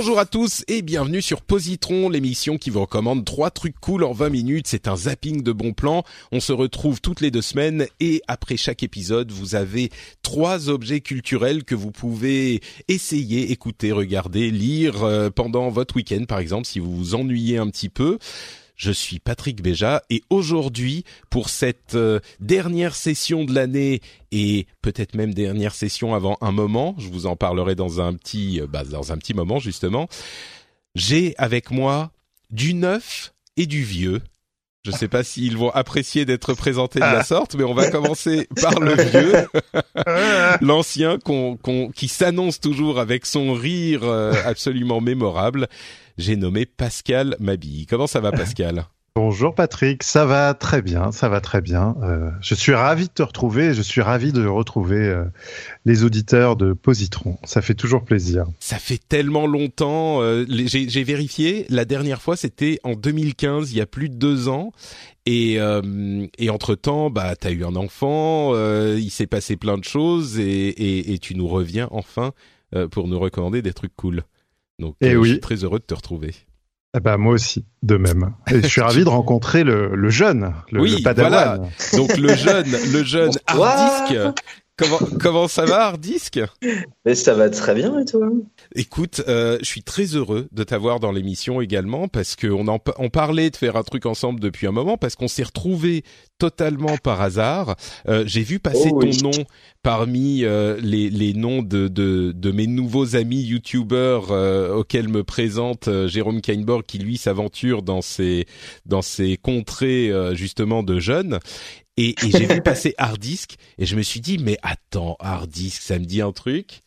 Bonjour à tous et bienvenue sur Positron, l'émission qui vous recommande trois trucs cool en 20 minutes. C'est un zapping de bons plans. On se retrouve toutes les deux semaines et après chaque épisode, vous avez trois objets culturels que vous pouvez essayer, écouter, regarder, lire euh, pendant votre week-end par exemple si vous vous ennuyez un petit peu. Je suis Patrick Béja et aujourd'hui, pour cette euh, dernière session de l'année et peut-être même dernière session avant un moment, je vous en parlerai dans un petit, euh, bah, dans un petit moment justement. J'ai avec moi du neuf et du vieux. Je ne sais pas s'ils vont apprécier d'être présentés de la sorte, mais on va commencer par le vieux, l'ancien qu'on, qu'on, qui s'annonce toujours avec son rire euh, absolument mémorable. J'ai nommé Pascal Mabille. Comment ça va Pascal? Bonjour Patrick, ça va très bien, ça va très bien. Euh, je suis ravi de te retrouver, je suis ravi de retrouver euh, les auditeurs de Positron. Ça fait toujours plaisir. Ça fait tellement longtemps. Euh, j'ai vérifié, la dernière fois c'était en 2015, il y a plus de deux ans. Et, et entre temps, bah, t'as eu un enfant, il s'est passé plein de choses, et, et, et, tu nous reviens enfin pour nous recommander des trucs cool. Donc, et oui. je suis très heureux de te retrouver. Eh ben, moi aussi, de même. Et je suis ravi de rencontrer le, le jeune, le, oui, le padawan. Voilà. Donc le jeune, le jeune Hardisk. Comment, comment ça va, Hardisk? Mais ça va très bien et toi? Écoute, euh, je suis très heureux de t'avoir dans l'émission également parce qu'on en on parlait de faire un truc ensemble depuis un moment parce qu'on s'est retrouvés totalement par hasard. Euh, J'ai vu passer Oh oui. ton nom parmi euh, les, les noms de, de, de mes nouveaux amis youtubeurs euh, auxquels me présente euh, Jérôme Kainborg qui lui s'aventure dans ces dans ces contrées euh, justement de jeunes. Et, et j'ai vu passer Hardisk et je me suis dit mais attends Hardisk ça me dit un truc.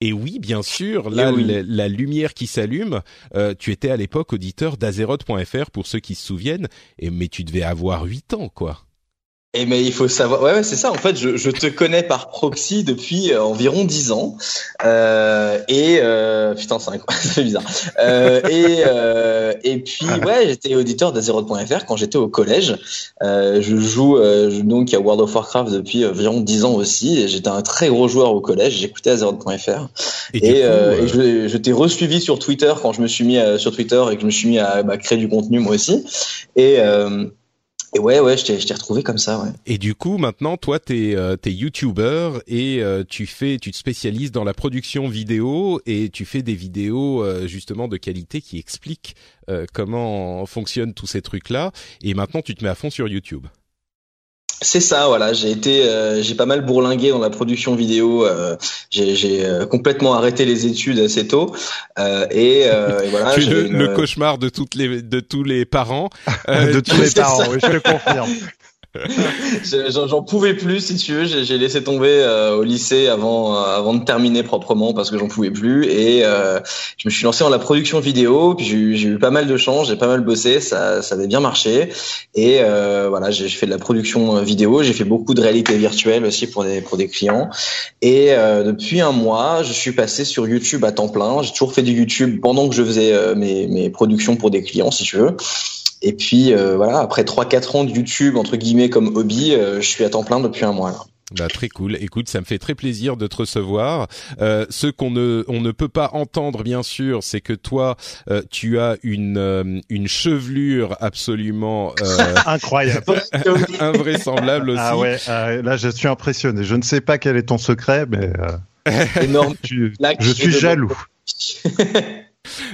Et oui, bien sûr, là, oui. la, la lumière qui s'allume. euh, tu étais à l'époque auditeur d'Azeroth.fr pour ceux qui se souviennent, et mais tu devais avoir 8 ans, quoi. Et mais il faut savoir, ouais, ouais c'est ça. En fait, je, je te connais par proxy depuis euh, environ 10 ans. Euh, et euh, putain, c'est incroyable, ça fait bizarre. Euh, et euh, et puis ouais, j'étais auditeur d'Azeroth.fr quand j'étais au collège. Euh, je joue euh, donc à World of Warcraft depuis environ 10 ans aussi. Et j'étais un très gros joueur au collège. J'écoutais Azeroth.fr. Et, Et, et je, je t'ai resuivi sur Twitter quand je me suis mis à- sur Twitter et que je me suis mis à bah, créer du contenu moi aussi. Et, euh, et ouais, ouais, je t'ai retrouvé comme ça, ouais. et du coup, maintenant, toi, t'es euh, t'es YouTuber et euh, tu fais, tu te spécialises dans la production vidéo et tu fais des vidéos euh, justement de qualité qui expliquent euh, comment fonctionnent tous ces trucs-là. Et maintenant, tu te mets à fond sur YouTube. C'est ça, voilà. J'ai été, euh, j'ai pas mal bourlingué dans la production vidéo. euh, j'ai j'ai, euh, complètement arrêté les études assez tôt. Euh, et, euh, et voilà. tu le, une- le cauchemar de toutes les de tous les parents. Euh, de tous les parents, oui, je te confirme. Je- J'en pouvais plus, si tu veux. J'ai laissé tomber euh, au lycée avant, euh, avant de terminer proprement parce que j'en pouvais plus. Et euh, je me suis lancé dans la production vidéo. Puis j'ai eu- pas mal de chance, j'ai pas mal bossé, ça, ça avait bien marché. Et euh, voilà, j'ai fait de la production euh, vidéo. J'ai fait beaucoup de réalité virtuelle aussi pour des pour des clients. Et euh, depuis un mois, je suis passé sur YouTube à temps plein. J'ai toujours fait du YouTube pendant que je faisais mes mes productions pour des clients, si tu veux. Et puis euh, voilà, après 3-4 ans de YouTube entre guillemets comme hobby, euh, je suis à temps plein depuis un mois. Là. Bah, très cool. Écoute, ça me fait très plaisir de te recevoir. Euh, ce qu'on ne on ne peut pas entendre bien sûr, c'est que toi euh, tu as une euh, une chevelure absolument euh, Incroyable. invraisemblable aussi. Ah ouais, euh, là je suis impressionné. Je ne sais pas quel est ton secret, mais euh, Énorme. tu- je suis jaloux.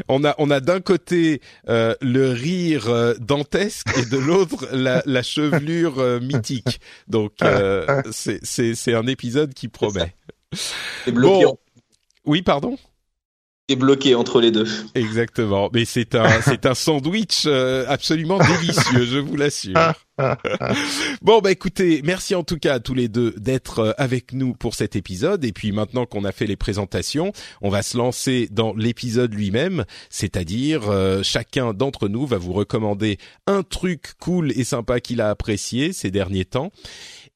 On a on a d'un côté euh, le rire euh, dantesque et de l'autre la, la chevelure euh, mythique. Donc c'est c'est c'est un épisode qui promet. C'est bloqué. Bon. Oui, pardon? Bloqué entre les deux. Exactement. Mais c'est un c'est un sandwich euh, absolument délicieux, je vous l'assure. bon bah écoutez, merci en tout cas à tous les deux d'être euh, avec nous pour cet épisode et puis maintenant qu'on a fait les présentations, on va se lancer dans l'épisode lui-même, c'est-à-dire euh, chacun d'entre nous va vous recommander un truc cool et sympa qu'il a apprécié ces derniers temps.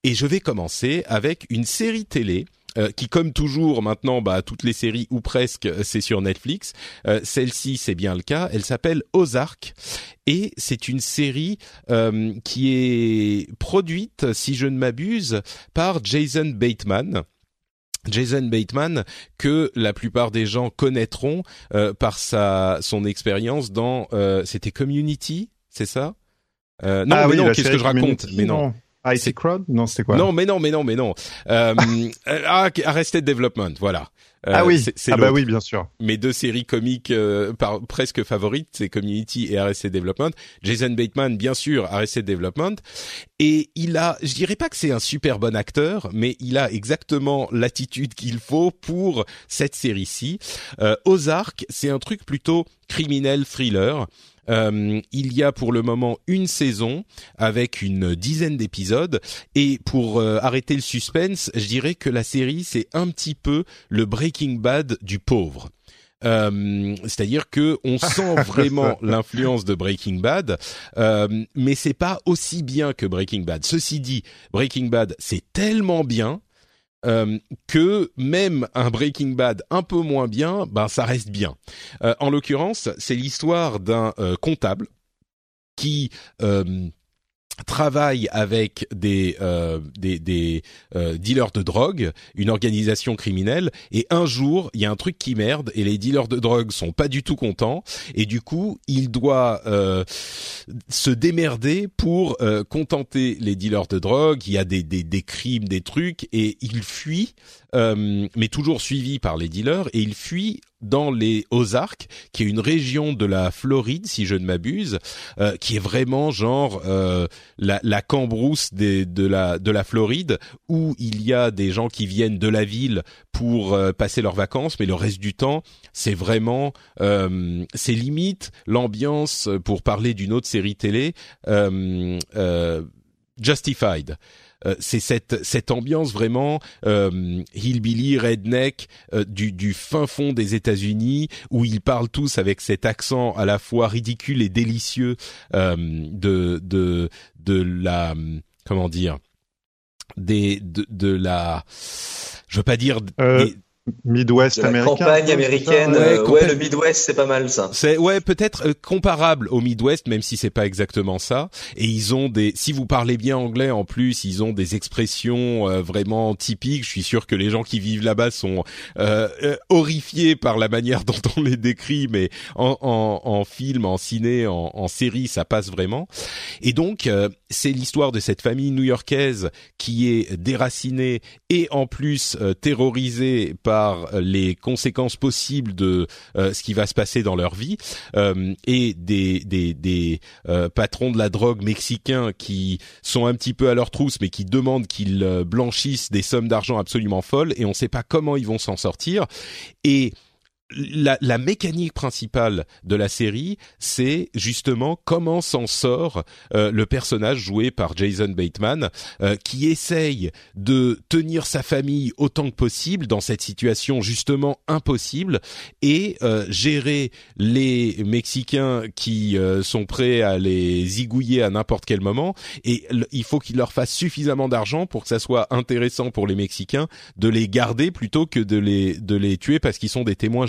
Et je vais commencer avec une série télé euh, qui comme toujours maintenant, bah, toutes les séries ou presque, euh, c'est sur Netflix. Euh, celle-ci, c'est bien le cas. Elle s'appelle Ozark et c'est une série qui est produite, si je ne m'abuse, par Jason Bateman. Jason Bateman que la plupart des gens connaîtront par sa son expérience dans c'était Community, c'est ça? Non, ah mais non, qu'est-ce que je raconte? Mais non. IT Crowd Non, c'était quoi Non, mais non, mais non, mais non. Euh, ah, Arrested Development, voilà. Euh, ah oui, c'est ah bah oui, bien sûr. Mes deux séries comiques euh, par, presque favorites, c'est Community et Arrested Development. Jason Bateman, bien sûr, Arrested Development. Et il a, je dirais pas que c'est un super bon acteur, mais il a exactement l'attitude qu'il faut pour cette série-ci. Euh, Ozark, c'est un truc plutôt criminel thriller. Euh, il y a pour le moment une saison avec une dizaine d'épisodes et pour euh, arrêter le suspense, je dirais que la série c'est un petit peu le Breaking Bad du pauvre. Euh, c'est-à-dire que on sent vraiment l'influence de Breaking Bad, euh, mais c'est pas aussi bien que Breaking Bad. Ceci dit, Breaking Bad c'est tellement bien euh, que même un Breaking Bad un peu moins bien, ben ça reste bien. Euh, en l'occurrence, c'est l'histoire d'un euh, comptable qui travaille avec des euh, des, des euh, dealers de drogue, une organisation criminelle, et un jour il y a un truc qui merde et les dealers de drogue sont pas du tout contents et du coup il doit euh, se démerder pour contenter les dealers de drogue. Il y a des des, des crimes, des trucs et il fuit, euh, mais toujours suivi par les dealers et il fuit dans les Ozarks, qui est une région de la Floride, si je ne m'abuse, euh, qui est vraiment genre euh, la, la cambrousse des, de la de la Floride, où il y a des gens qui viennent de la ville pour euh, passer leurs vacances, mais le reste du temps, c'est vraiment euh, c'est limite l'ambiance pour parler d'une autre série télé. Justified. Euh, c'est cette cette ambiance vraiment euh, hillbilly redneck euh, du du fin fond des États-Unis où ils parlent tous avec cet accent à la fois ridicule et délicieux euh, de de de la comment dire des de, de la je veux pas dire des, Midwest la américain. Campagne américaine. Ouais, euh, ouais, le Midwest, c'est pas mal ça. C'est ouais, peut-être euh, comparable au Midwest, même si c'est pas exactement ça. Et ils ont des, si vous parlez bien anglais en plus, ils ont des expressions euh, vraiment typiques. Je suis sûr que les gens qui vivent là-bas sont horrifiés par la manière dont on les décrit, mais en, en, en film, en ciné, en, en, série, ça passe vraiment. Et donc, c'est l'histoire de cette famille new-yorkaise qui est déracinée et en plus terrorisée par euh, les conséquences possibles de euh, ce qui va se passer dans leur vie. Euh, et des, des, des patrons de la drogue mexicains qui sont un petit peu à leur trousse mais qui demandent qu'ils blanchissent des sommes d'argent absolument folles. Et on ne sait pas comment ils vont s'en sortir. Et la, la, mécanique principale de la série, c'est justement comment s'en sort euh, le personnage joué par Jason Bateman, euh, qui essaye de tenir sa famille autant que possible dans cette situation justement impossible et euh, gérer les Mexicains qui sont prêts à les zigouiller à n'importe quel moment. Et il faut qu'il leur fasse suffisamment d'argent pour que ça soit intéressant pour les Mexicains de les garder plutôt que de les de les tuer parce qu'ils sont des témoins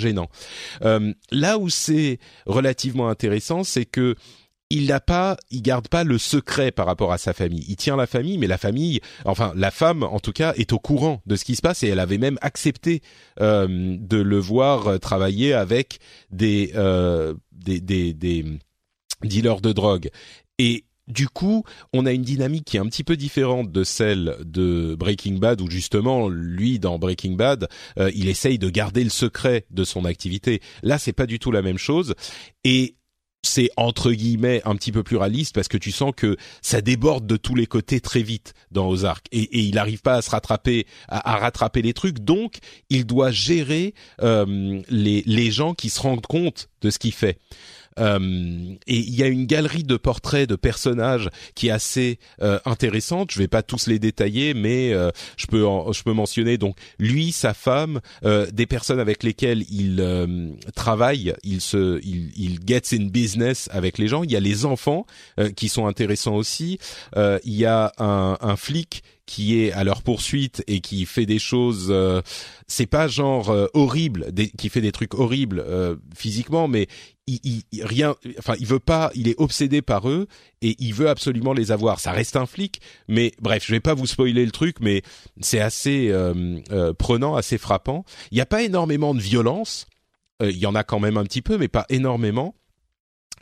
Euh, là où c'est relativement intéressant, c'est que il n'a pas, il garde pas le secret par rapport à sa famille. Il tient la famille, mais la famille, enfin la femme en tout cas, est au courant de ce qui se passe et elle avait même accepté euh, de le voir travailler avec des, euh, des dealers de drogue. Et du coup, on a une dynamique qui est un petit peu différente de celle de Breaking Bad, où justement, lui, dans Breaking Bad, euh, il essaye de garder le secret de son activité. Là, c'est pas du tout la même chose, et c'est entre guillemets un petit peu plus réaliste parce que tu sens que ça déborde de tous les côtés très vite dans Ozark. Et, et il n'arrive pas à se rattraper à, rattraper les trucs. Donc il doit gérer euh, les les gens qui se rendent compte de ce qu'il fait euh, et il y a une galerie de portraits de personnages qui est assez euh, intéressante. Je vais pas tous les détailler, mais euh, je peux je peux mentionner donc lui, sa femme, des personnes avec lesquelles il travaille, il se il, il gets in business avec les gens. Il y a les enfants qui sont intéressants aussi. il y a un, un flic qui est à leur poursuite et qui fait des choses c'est pas genre horrible qui fait des trucs horribles physiquement mais il, rien, enfin, il veut pas, il est obsédé par eux et il veut absolument les avoir. Ça reste un flic, mais bref, je vais pas vous spoiler le truc, mais c'est assez euh, euh, prenant, assez frappant. Il n'y a pas énormément de violence. Euh, il y en a quand même un petit peu, mais pas énormément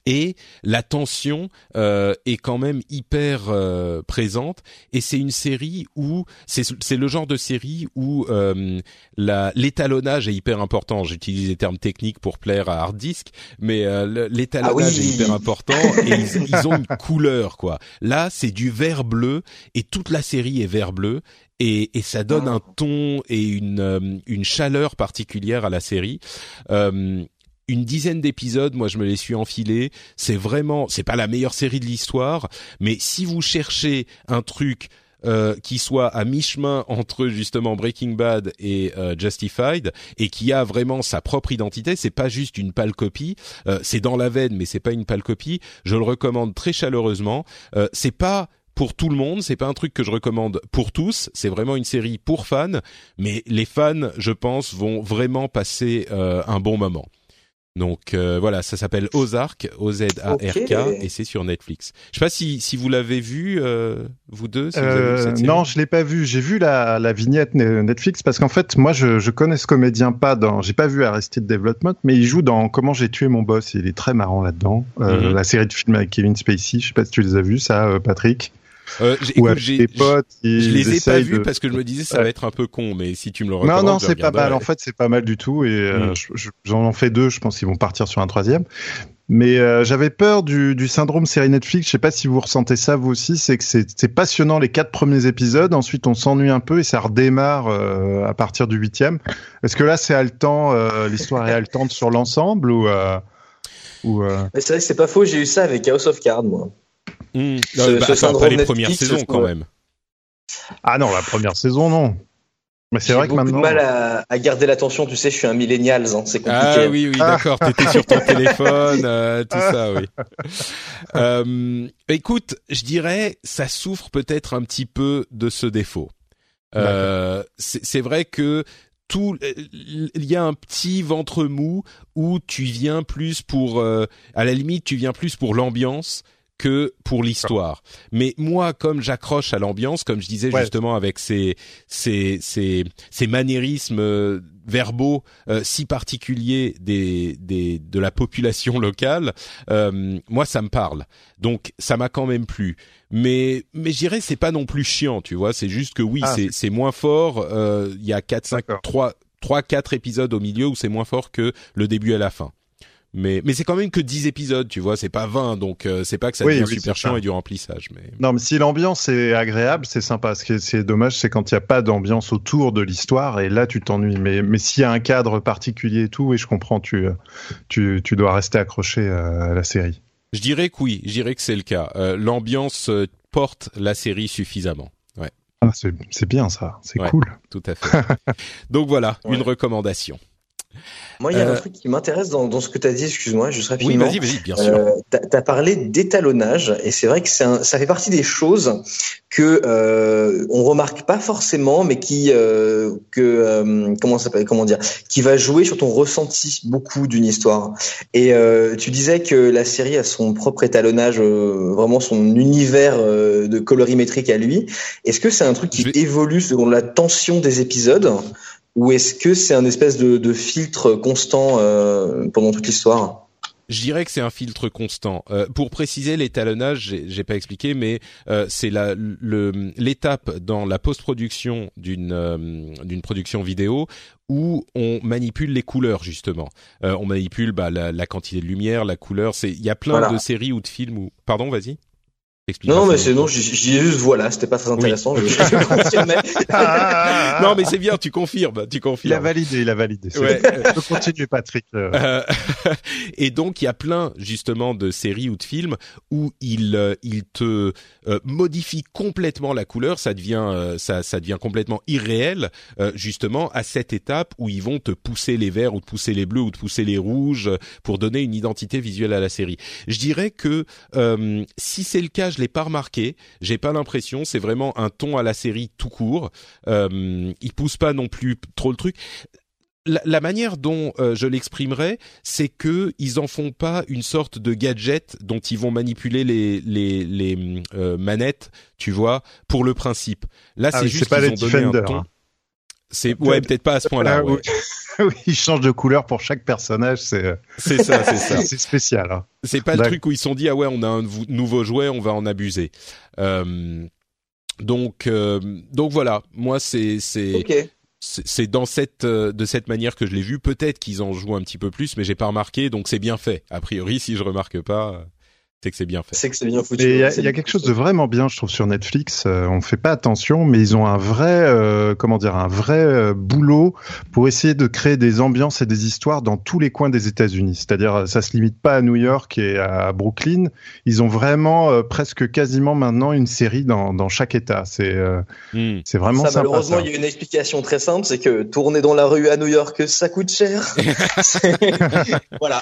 et la tension euh, est quand même hyper euh, présente et c'est une série où c'est le genre de série où euh, l'étalonnage est hyper important j'utilise les termes techniques pour plaire à hard disk mais euh, l'étalonnage ah est hyper important et ils, ils, ont une couleur quoi là c'est du vert bleu et toute la série est vert bleu et, et ça donne ah. un ton et une, euh, une chaleur particulière à la série. Euh, une dizaine d'épisodes, moi je me les suis enfilés. C'est vraiment, c'est pas la meilleure série de l'histoire, mais si vous cherchez un truc euh, qui soit à mi-chemin entre justement Breaking Bad et euh, Justified et qui a vraiment sa propre identité. C'est pas juste une pâle copie. Euh, c'est dans la veine, mais c'est pas une pâle copie. Je le recommande très chaleureusement. c'est pas pour tout le monde, c'est pas un truc que je recommande pour tous, c'est vraiment une série pour fans, mais les fans, je pense, vont vraiment passer un bon moment. Donc euh, voilà, ça s'appelle Ozark, O-Z-A-R-K, et c'est sur Netflix. Je sais pas si, si vous l'avez vu, euh, vous deux. Si vous avez vu cette euh, non, je l'ai pas vu. J'ai vu la, la vignette Netflix parce qu'en fait, moi, je, je connais ce comédien pas dans. J'ai pas vu Arrested Development, mais il joue dans Comment j'ai tué mon boss. Il est très marrant là-dedans. Mhm. La série de films avec Kevin Spacey. Je sais pas si tu les as vus, ça, Patrick. Euh, écoute, j'ai, potes, je les ai pas vus parce que je me disais ça va être un peu con, mais si tu me le recommandes, non non c'est pas mal. En fait, c'est pas mal du tout et euh, mm. j'en fais deux. Je pense qu'ils vont partir sur un troisième. Mais euh, j'avais peur du, du, syndrome série Netflix. Je sais pas si vous ressentez ça vous aussi. C'est que c'est passionnant les quatre premiers épisodes. Ensuite, on s'ennuie un peu et ça redémarre euh, à partir du huitième. Est-ce que là, c'est haletant euh, L'histoire est haletante sur l'ensemble ou, ou C'est vrai que c'est pas faux. J'ai eu ça avec House of Cards, moi. Mmh. Ce, après les premières saisons quand même. Ah non, la première saison non. Mais c'est vrai que maintenant. J'ai mal à, à garder l'attention, tu sais, je suis un millénial, hein, c'est compliqué. Ah oui, oui, d'accord, t'étais sur ton téléphone, euh, tout ça, oui. Euh, écoute, je dirais, ça souffre peut-être un petit peu de ce défaut. Euh, c'est vrai que tout, il y a un petit ventre mou où tu viens plus pour, euh, à la limite, tu viens plus pour l'ambiance que pour l'histoire. Mais moi, comme j'accroche à l'ambiance, comme je disais justement avec ces ces ces, ces maniérismes euh, verbaux euh, si particuliers des, des de la population locale, euh, moi ça me parle. Donc ça m'a quand même plu. Mais mais je dirais c'est pas non plus chiant, tu vois. C'est juste que oui, ah, c'est c'est moins fort. Il y a quatre cinq trois trois quatre épisodes au milieu où c'est moins fort que le début à la fin mais mais c'est quand même que 10 épisodes, tu vois, c'est pas 20 donc euh, c'est pas que ça devient super chiant et du remplissage mais Non, mais si l'ambiance est agréable, c'est sympa. Ce qui est, dommage, c'est quand il y a pas d'ambiance autour de l'histoire et là tu t'ennuies mais mais s'il y a un cadre particulier et tout et je comprends tu tu tu dois rester accroché à la série. Je dirais que oui, je dirais que c'est le cas. Euh, l'ambiance euh, porte la série suffisamment. Ouais. Ah, c'est bien ça, c'est cool. Tout à fait. donc voilà, une recommandation. Moi, il y a un euh, truc qui m'intéresse dans, dans, ce que tu as dit, excuse-moi, je serais Oui, vas-y, vas-y, bien sûr. Euh, tu as parlé d'étalonnage, et c'est vrai que un, ça fait partie des choses que euh, on remarque pas forcément, mais qui euh, que euh, comment ça comment dire, qui va jouer sur ton ressenti beaucoup d'une histoire. Et euh, tu disais que la série a son propre étalonnage, vraiment son univers de colorimétrique à lui. Est-ce que c'est un truc qui évolue selon la tension des épisodes ou est-ce que c'est un espèce de, de filtre constant euh, pendant toute l'histoire? Je dirais que c'est un filtre constant. Euh, pour préciser l'étalonnage, j'ai pas expliqué, mais euh, c'est l'étape dans la post-production d'une euh, d'une production vidéo où on manipule les couleurs justement. on manipule bah, la, quantité de lumière, la couleur. C'est il y a plein de séries ou de films où. Pardon, vas-y. Non, mais c'est non, je, dis juste voilà, c'était pas très intéressant. Je, non, mais c'est bien, tu confirmes, tu confirmes. Il a validé, il a validé. Ouais. Je peux continuer, Patrick. Euh, et donc, il y a plein justement de séries ou de films où il euh, il te euh, modifie complètement la couleur, ça devient ça ça devient complètement irréel justement à cette étape où ils vont te pousser les verts ou te pousser les bleus ou te pousser les rouges pour donner une identité visuelle à la série. Je dirais que si c'est le cas je l'ai pas remarqué. J'ai pas l'impression. C'est vraiment un ton à la série tout court. Euh, il pousse pas non plus trop le truc. La, manière dont euh, je l'exprimerai, c'est que ils en font pas une sorte de gadget dont ils vont manipuler les les, les euh, manettes, tu vois, pour le principe. Là, ah c'est juste qu'ils ont donné un ton. Hein. C'est ouais, peut-être pas à ce point-là. Ah, oui. ils changent de couleur pour chaque personnage, c'est c'est ça, c'est ça. c'est spécial. Hein. C'est pas le truc où ils se sont dit ah ouais, on a un nouveau jouet, on va en abuser. Euh, donc euh, donc voilà, moi c'est c'est c'est dans cette euh, de cette manière que je l'ai vu. Peut-être qu'ils en jouent un petit peu plus, mais j'ai pas remarqué, donc c'est bien fait. A priori, si je remarque pas c'est que c'est bien fait. C'est que c'est bien foutu. Il y, a, quelque chose de vraiment bien, je trouve, sur Netflix. Euh, on fait pas attention, mais ils ont un vrai, euh, comment dire, un vrai euh, boulot pour essayer de créer des ambiances et des histoires dans tous les coins des États-Unis. C'est-à-dire, ça se limite pas à New York et à Brooklyn. Ils ont vraiment presque quasiment maintenant une série dans, dans chaque État. C'est hmm. c'est vraiment ça, Malheureusement, il y a une explication très simple, c'est que tourner dans la rue à New York, ça coûte cher. voilà.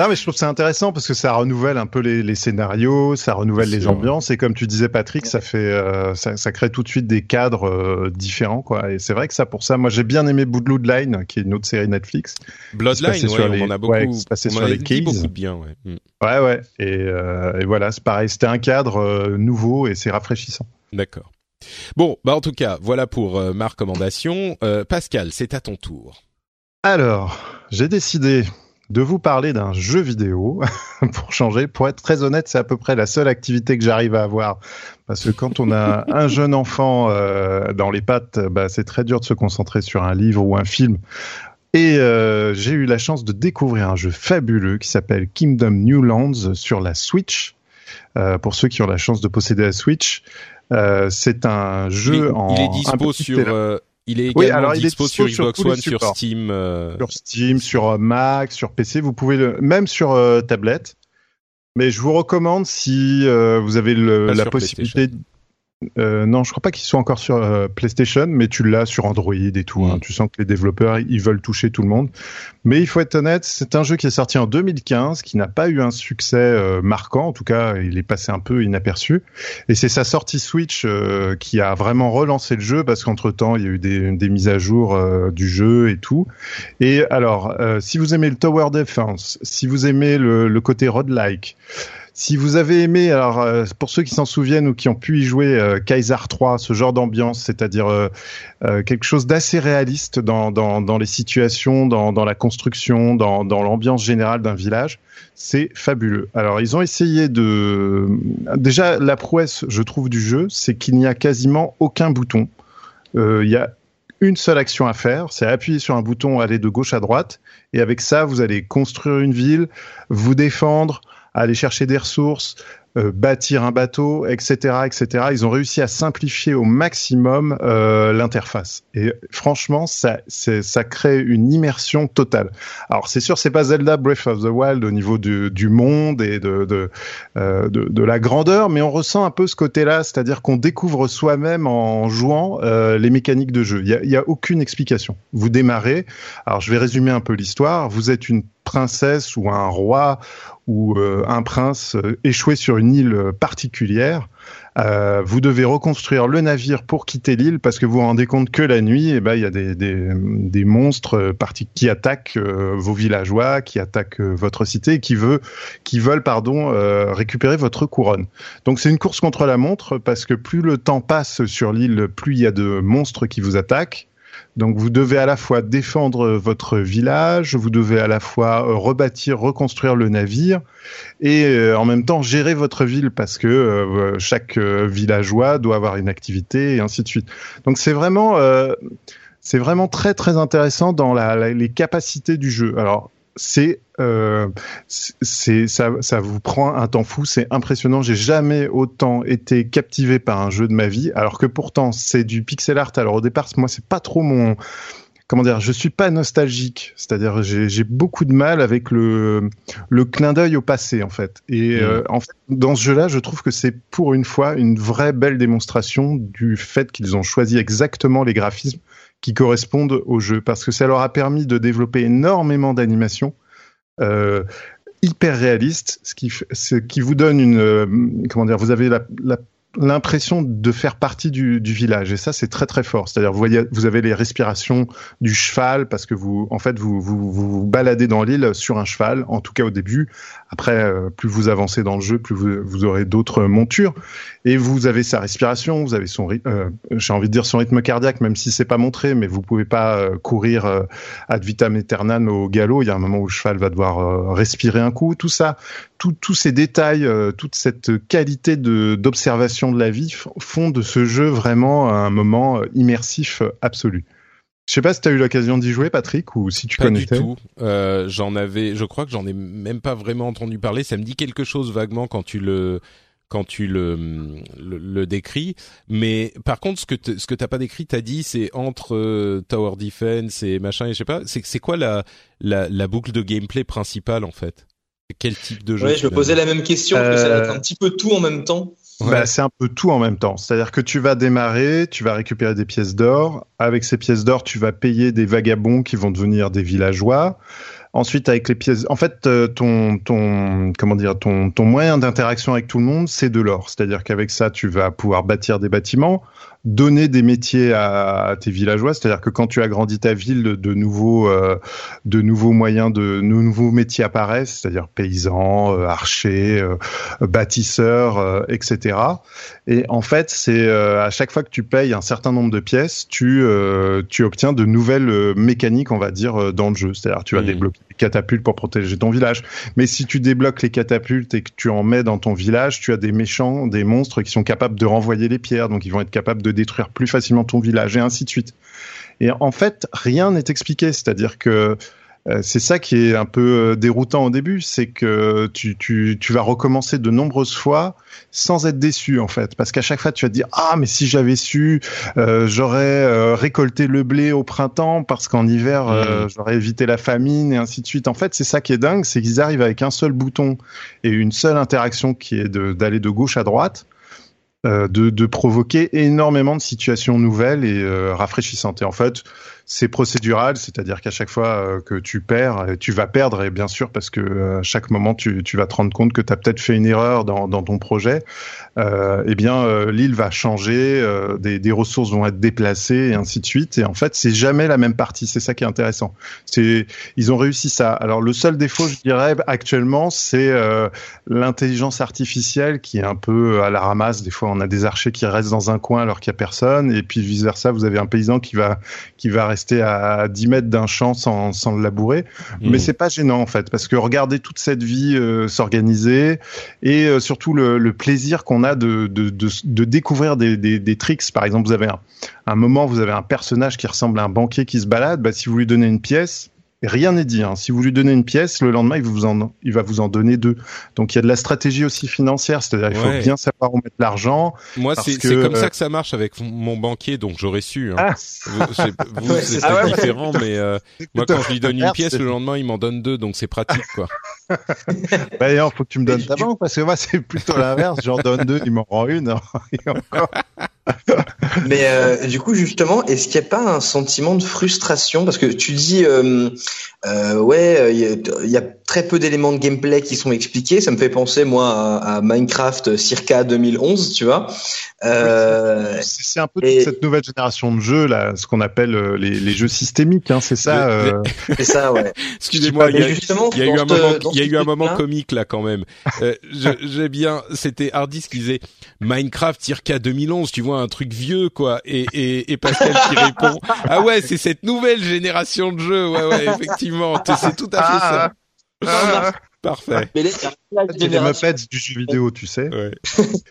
Non, mais je trouve c'est intéressant parce que ça renouvelle un peu les, scénarios, ça renouvelle les ambiances et comme tu disais Patrick, ça fait euh, ça, crée tout de suite des cadres euh, différents quoi. Et c'est vrai que ça pour ça, moi j'ai bien aimé Bloodline qui est une autre série Netflix. Bloodline, ouais, on en a beaucoup. Ouais, passé sur les dit beaucoup bien, ouais. Mm. Ouais ouais. Et, euh, et voilà, c'est pareil, c'était un cadre nouveau et c'est rafraîchissant. D'accord. Bon, bah en tout cas, voilà pour ma recommandation. Pascal, c'est à ton tour. Alors, j'ai décidé de vous parler d'un jeu vidéo pour changer. Pour être très honnête, c'est à peu près la seule activité que j'arrive à avoir. Parce que quand on a un jeune enfant euh, dans les pattes, bah, c'est très dur de se concentrer sur un livre ou un film. Et euh, j'ai eu la chance de découvrir un jeu fabuleux qui s'appelle Kingdom New Lands sur la Switch. Euh, pour ceux qui ont la chance de posséder la Switch, c'est un jeu en. Il est dispo sur il est également alors, dispo, sur Xbox One, sur Steam. Euh, sur Steam, sur euh, Mac, sur PC. Vous pouvez le, même sur euh, tablette. Mais je vous recommande si vous avez le, la possibilité. Euh, non, je crois pas qu'il soit encore sur euh, PlayStation, mais tu l'as sur Android et tout. Hein. Mm. Tu sens que les développeurs, ils veulent toucher tout le monde. Mais il faut être honnête, c'est un jeu qui est sorti en 2015, qui n'a pas eu un succès euh, marquant. En tout cas, il est passé un peu inaperçu. Et c'est sa sortie Switch qui a vraiment relancé le jeu, parce qu'entre temps, il y a eu des, des mises à jour du jeu et tout. Et alors, si vous aimez le Tower Defense, si vous aimez le, le côté road-like, si vous avez aimé, alors euh, pour ceux qui s'en souviennent ou qui ont pu y jouer euh, Kaiser 3, ce genre d'ambiance, c'est-à-dire euh, quelque chose d'assez réaliste dans, les situations, dans, dans la construction, dans l'ambiance générale d'un village, c'est fabuleux. Alors ils ont essayé de... Déjà, la prouesse, je trouve, du jeu, c'est qu'il n'y a quasiment aucun bouton. Il y a une seule action à faire, c'est appuyer sur un bouton, aller de gauche à droite, et avec ça, vous allez construire une ville, vous défendre, aller chercher des ressources, euh, bâtir un bateau, etc., etc. Ils ont réussi à simplifier au maximum euh, l'interface. Et franchement, ça, ça crée une immersion totale. Alors c'est sûr, c'est pas Zelda Breath of the Wild au niveau du, du monde et de de, euh, de, de la grandeur, mais on ressent un peu ce côté-là, c'est-à-dire qu'on découvre soi-même en jouant euh, les mécaniques de jeu. Il y a, y a aucune explication. Vous démarrez. Alors je vais résumer un peu l'histoire. Vous êtes une princesse ou un roi ou euh, un prince euh, échoué sur une île particulière. Euh, vous devez reconstruire le navire pour quitter l'île parce que vous vous rendez compte que la nuit, eh ben, il y a des, monstres qui attaquent vos villageois, qui attaquent votre cité, qui, veut, qui veulent pardon, récupérer votre couronne. Donc c'est une course contre la montre parce que plus le temps passe sur l'île, plus il y a de monstres qui vous attaquent Donc vous devez à la fois défendre votre village, vous devez à la fois euh, rebâtir, reconstruire le navire et euh, en même temps gérer votre ville parce que euh, chaque villageois doit avoir une activité et ainsi de suite. Donc c'est vraiment c'est vraiment très très intéressant dans la, les capacités du jeu. Alors c'est euh, c'est ça, ça vous prend un temps fou, c'est impressionnant. J'ai jamais autant été captivé par un jeu de ma vie, alors que pourtant c'est du pixel art. Alors au départ, moi c'est pas trop mon comment dire, je suis pas nostalgique, c'est-à-dire j'ai beaucoup de mal avec le le clin d'œil au passé en fait. Et mmh. euh, en fait, dans ce jeu-là, je trouve que c'est pour une fois une vraie belle démonstration du fait qu'ils ont choisi exactement les graphismes qui correspondent au jeu, parce que ça leur a permis de développer énormément d'animations hyper réalistes, ce qui, ce qui vous donne une, euh, comment dire, vous avez l'impression de faire partie du, du village et ça c'est très très fort. C'est-à-dire vous voyez, vous avez les respirations du cheval parce que vous, en fait, vous vous, vous baladez dans l'île sur un cheval, en tout cas au début. Après, euh, plus vous avancez dans le jeu, plus vous, vous aurez d'autres montures et vous avez sa respiration, vous avez son, euh, j'ai envie de dire son rythme cardiaque, même si c'est pas montré, mais vous pouvez pas euh, courir euh, ad vitam aeternam au galop. Il y a un moment où le cheval va devoir respirer un coup. Tout ça, tous ces détails, toute cette qualité d'observation de la vie font de ce jeu vraiment un moment immersif absolu. Je sais pas si tu as eu l'occasion d'y jouer, Patrick, ou si tu pas connaissais. du tout. Euh, j'en avais, je crois que j'en ai même pas vraiment entendu parler. Ça me dit quelque chose vaguement quand tu le quand tu le, le, décris. Mais par contre, ce que ce que t'as pas décrit, t'as dit, c'est entre Tower Defense et machin, et je sais pas. C'est c'est quoi la, la la boucle de gameplay principale en fait? Quel type de jeu Ouais, je me posais la même question. que ça va être un petit peu tout en même temps. Bah, c'est un peu tout en même temps. C'est-à-dire que tu vas démarrer, tu vas récupérer des pièces d'or. Avec ces pièces d'or, tu vas payer des vagabonds qui vont devenir des villageois. Ensuite, avec les pièces, en fait, euh, ton ton comment dire, ton ton moyen d'interaction avec tout le monde, c'est de l'or. C'est-à-dire qu'avec ça, tu vas pouvoir bâtir des bâtiments donner des métiers à, tes villageois, c'est-à-dire que quand tu agrandis ta ville, de nouveaux, euh, de nouveaux moyens, de, nouveaux métiers apparaissent, c'est-à-dire paysans, euh, archers, euh, bâtisseurs, etc. Et en fait, c'est à chaque fois que tu payes un certain nombre de pièces, tu, tu obtiens de nouvelles mécaniques, on va dire, dans le jeu. C'est-à-dire tu vas mmh. débloquer catapultes pour protéger ton village. Mais si tu débloques les catapultes et que tu en mets dans ton village, tu as des méchants, des monstres qui sont capables de renvoyer les pierres, donc ils vont être capables de détruire plus facilement ton village et ainsi de suite. Et en fait, rien n'est expliqué, c'est-à-dire que c'est ça qui est un peu euh, déroutant au début, c'est que tu, tu, tu, vas recommencer de nombreuses fois sans être déçu en fait, parce qu'à chaque fois tu vas te dire ah mais si j'avais su, euh, j'aurais récolté le blé au printemps parce qu'en hiver mmh. j'aurais évité la famine et ainsi de suite. En fait c'est ça qui est dingue, c'est qu'ils arrivent avec un seul bouton et une seule interaction qui est d'aller de gauche à droite euh, de, de, provoquer énormément de situations nouvelles et euh, rafraîchissantes. Et en fait, c'est procédural, c'est-à-dire qu'à chaque fois euh, que tu perds, tu vas perdre, et bien sûr, parce que à chaque moment, tu, vas te rendre compte que tu as peut-être fait une erreur dans, ton projet, euh, eh bien, euh, l'île va changer, des, ressources vont être déplacées, et ainsi de suite. Et en fait, c'est jamais la même partie, c'est ça qui est intéressant. C'est, ils ont réussi ça. Alors, le seul défaut, je dirais, actuellement, c'est l'intelligence artificielle qui est un peu à la ramasse. Des fois, on a des archers qui restent dans un coin alors qu'il y a personne, et puis vice-versa, vous avez un paysan qui va, qui va rester rester à 10 mètres d'un champ sans, sans le labourer. Mmh. Mais c'est pas gênant en fait, parce que regarder toute cette vie euh, s'organiser et euh, surtout le, le plaisir qu'on a de, de, de, de découvrir des, des, des, tricks. Par exemple, vous avez un, un moment, vous avez un personnage qui ressemble à un banquier qui se balade. Bah, si vous lui donnez une pièce, Rien n'est dit. Hein. Si vous lui donnez une pièce, le lendemain, il, vous en, il va vous en donner deux. Donc il y a de la stratégie aussi financière, c'est-à-dire il faut bien savoir où mettre l'argent. Moi, c'est comme ça que ça marche avec mon banquier, donc j'aurais su. Hein. Ah. Vous, c'est ah différent, mais euh, moi, quand je lui donne une pièce, le lendemain, il m'en donne deux, donc c'est pratique, quoi. D'ailleurs, faut que tu me donnes ta banque, parce que moi, c'est plutôt l'inverse. J'en donne deux, il m'en rend une. Hein. Mais euh, du coup, justement, est-ce qu'il n'y a pas un sentiment de frustration? Parce que tu dis, euh, euh, ouais, il y, a très peu d'éléments de gameplay qui sont expliqués. Ça me fait penser moi à, Minecraft circa 2011, tu vois. Euh, c'est un peu toute cette nouvelle génération de jeux là, ce qu'on appelle euh, les, les, jeux systémiques, hein, c'est ça. Euh... C'est ça, ouais. Excusez-moi, il y a, il y a eu un moment, il y a eu un moment comique là quand même. Euh, J'ai bien, c'était Hardis qui disait Minecraft circa 2011. Tu vois un truc vieux quoi et, et, et Pascal qui répond ah ouais c'est cette nouvelle génération de jeux ouais ouais effectivement c'est tout à fait ça Ah, parfait Mais les- la c'est les génération- Muppets du jeu vidéo, tu sais. ouais.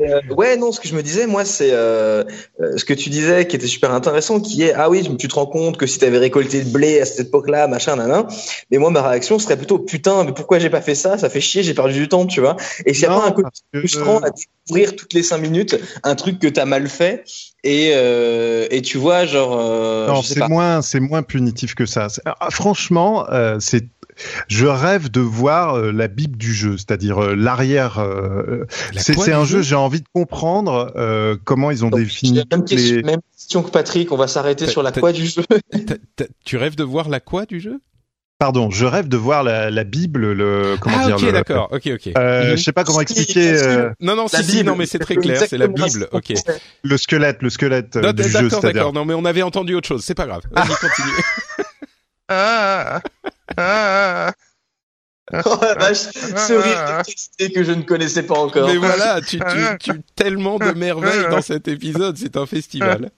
Euh, ouais, non, ce que je me disais, moi, c'est euh, euh, ce que tu disais qui était super intéressant, qui est ah oui, tu te rends compte que si tu avais récolté le blé à cette époque-là, machin, nanan. Mais moi, ma réaction serait plutôt putain, mais pourquoi j'ai pas fait ça? Ça fait chier, j'ai perdu du temps, tu vois. Et s'il y a Non, pas un côté parce que, frustrant à découvrir toutes les cinq minutes un truc que t'as mal fait et euh, et tu vois, genre, euh, Non, c'est moins, c'est moins punitif que ça. C'est- ah, franchement, euh, c'est, je rêve de voir euh, la bible du jeu, c'est-à-dire euh, l'arrière. euh, La c'est un jeu jeu, j'ai envie de comprendre euh, comment ils ont Donc, défini même, question, les. même question que Patrick, on va s'arrêter sur la quoi du jeu. Tu rêves de voir la quoi du jeu? Pardon, je rêve de voir la, la bible, le comment ah dire ok d'accord ok ok Euh. Je sais pas comment expliquer euh, non non si si Bible. non mais c'est très clair c'est la bible ok le squelette, le squelette Non, du jeu, d'accord c'est-à-dire. d'accord non mais on avait entendu autre chose c'est pas grave vas-y continue Ah, ah, Oh la vache, ce rire de que je ne connaissais pas encore. Mais voilà, tu, tu, tu tellement de merveilles dans cet épisode, c'est un festival.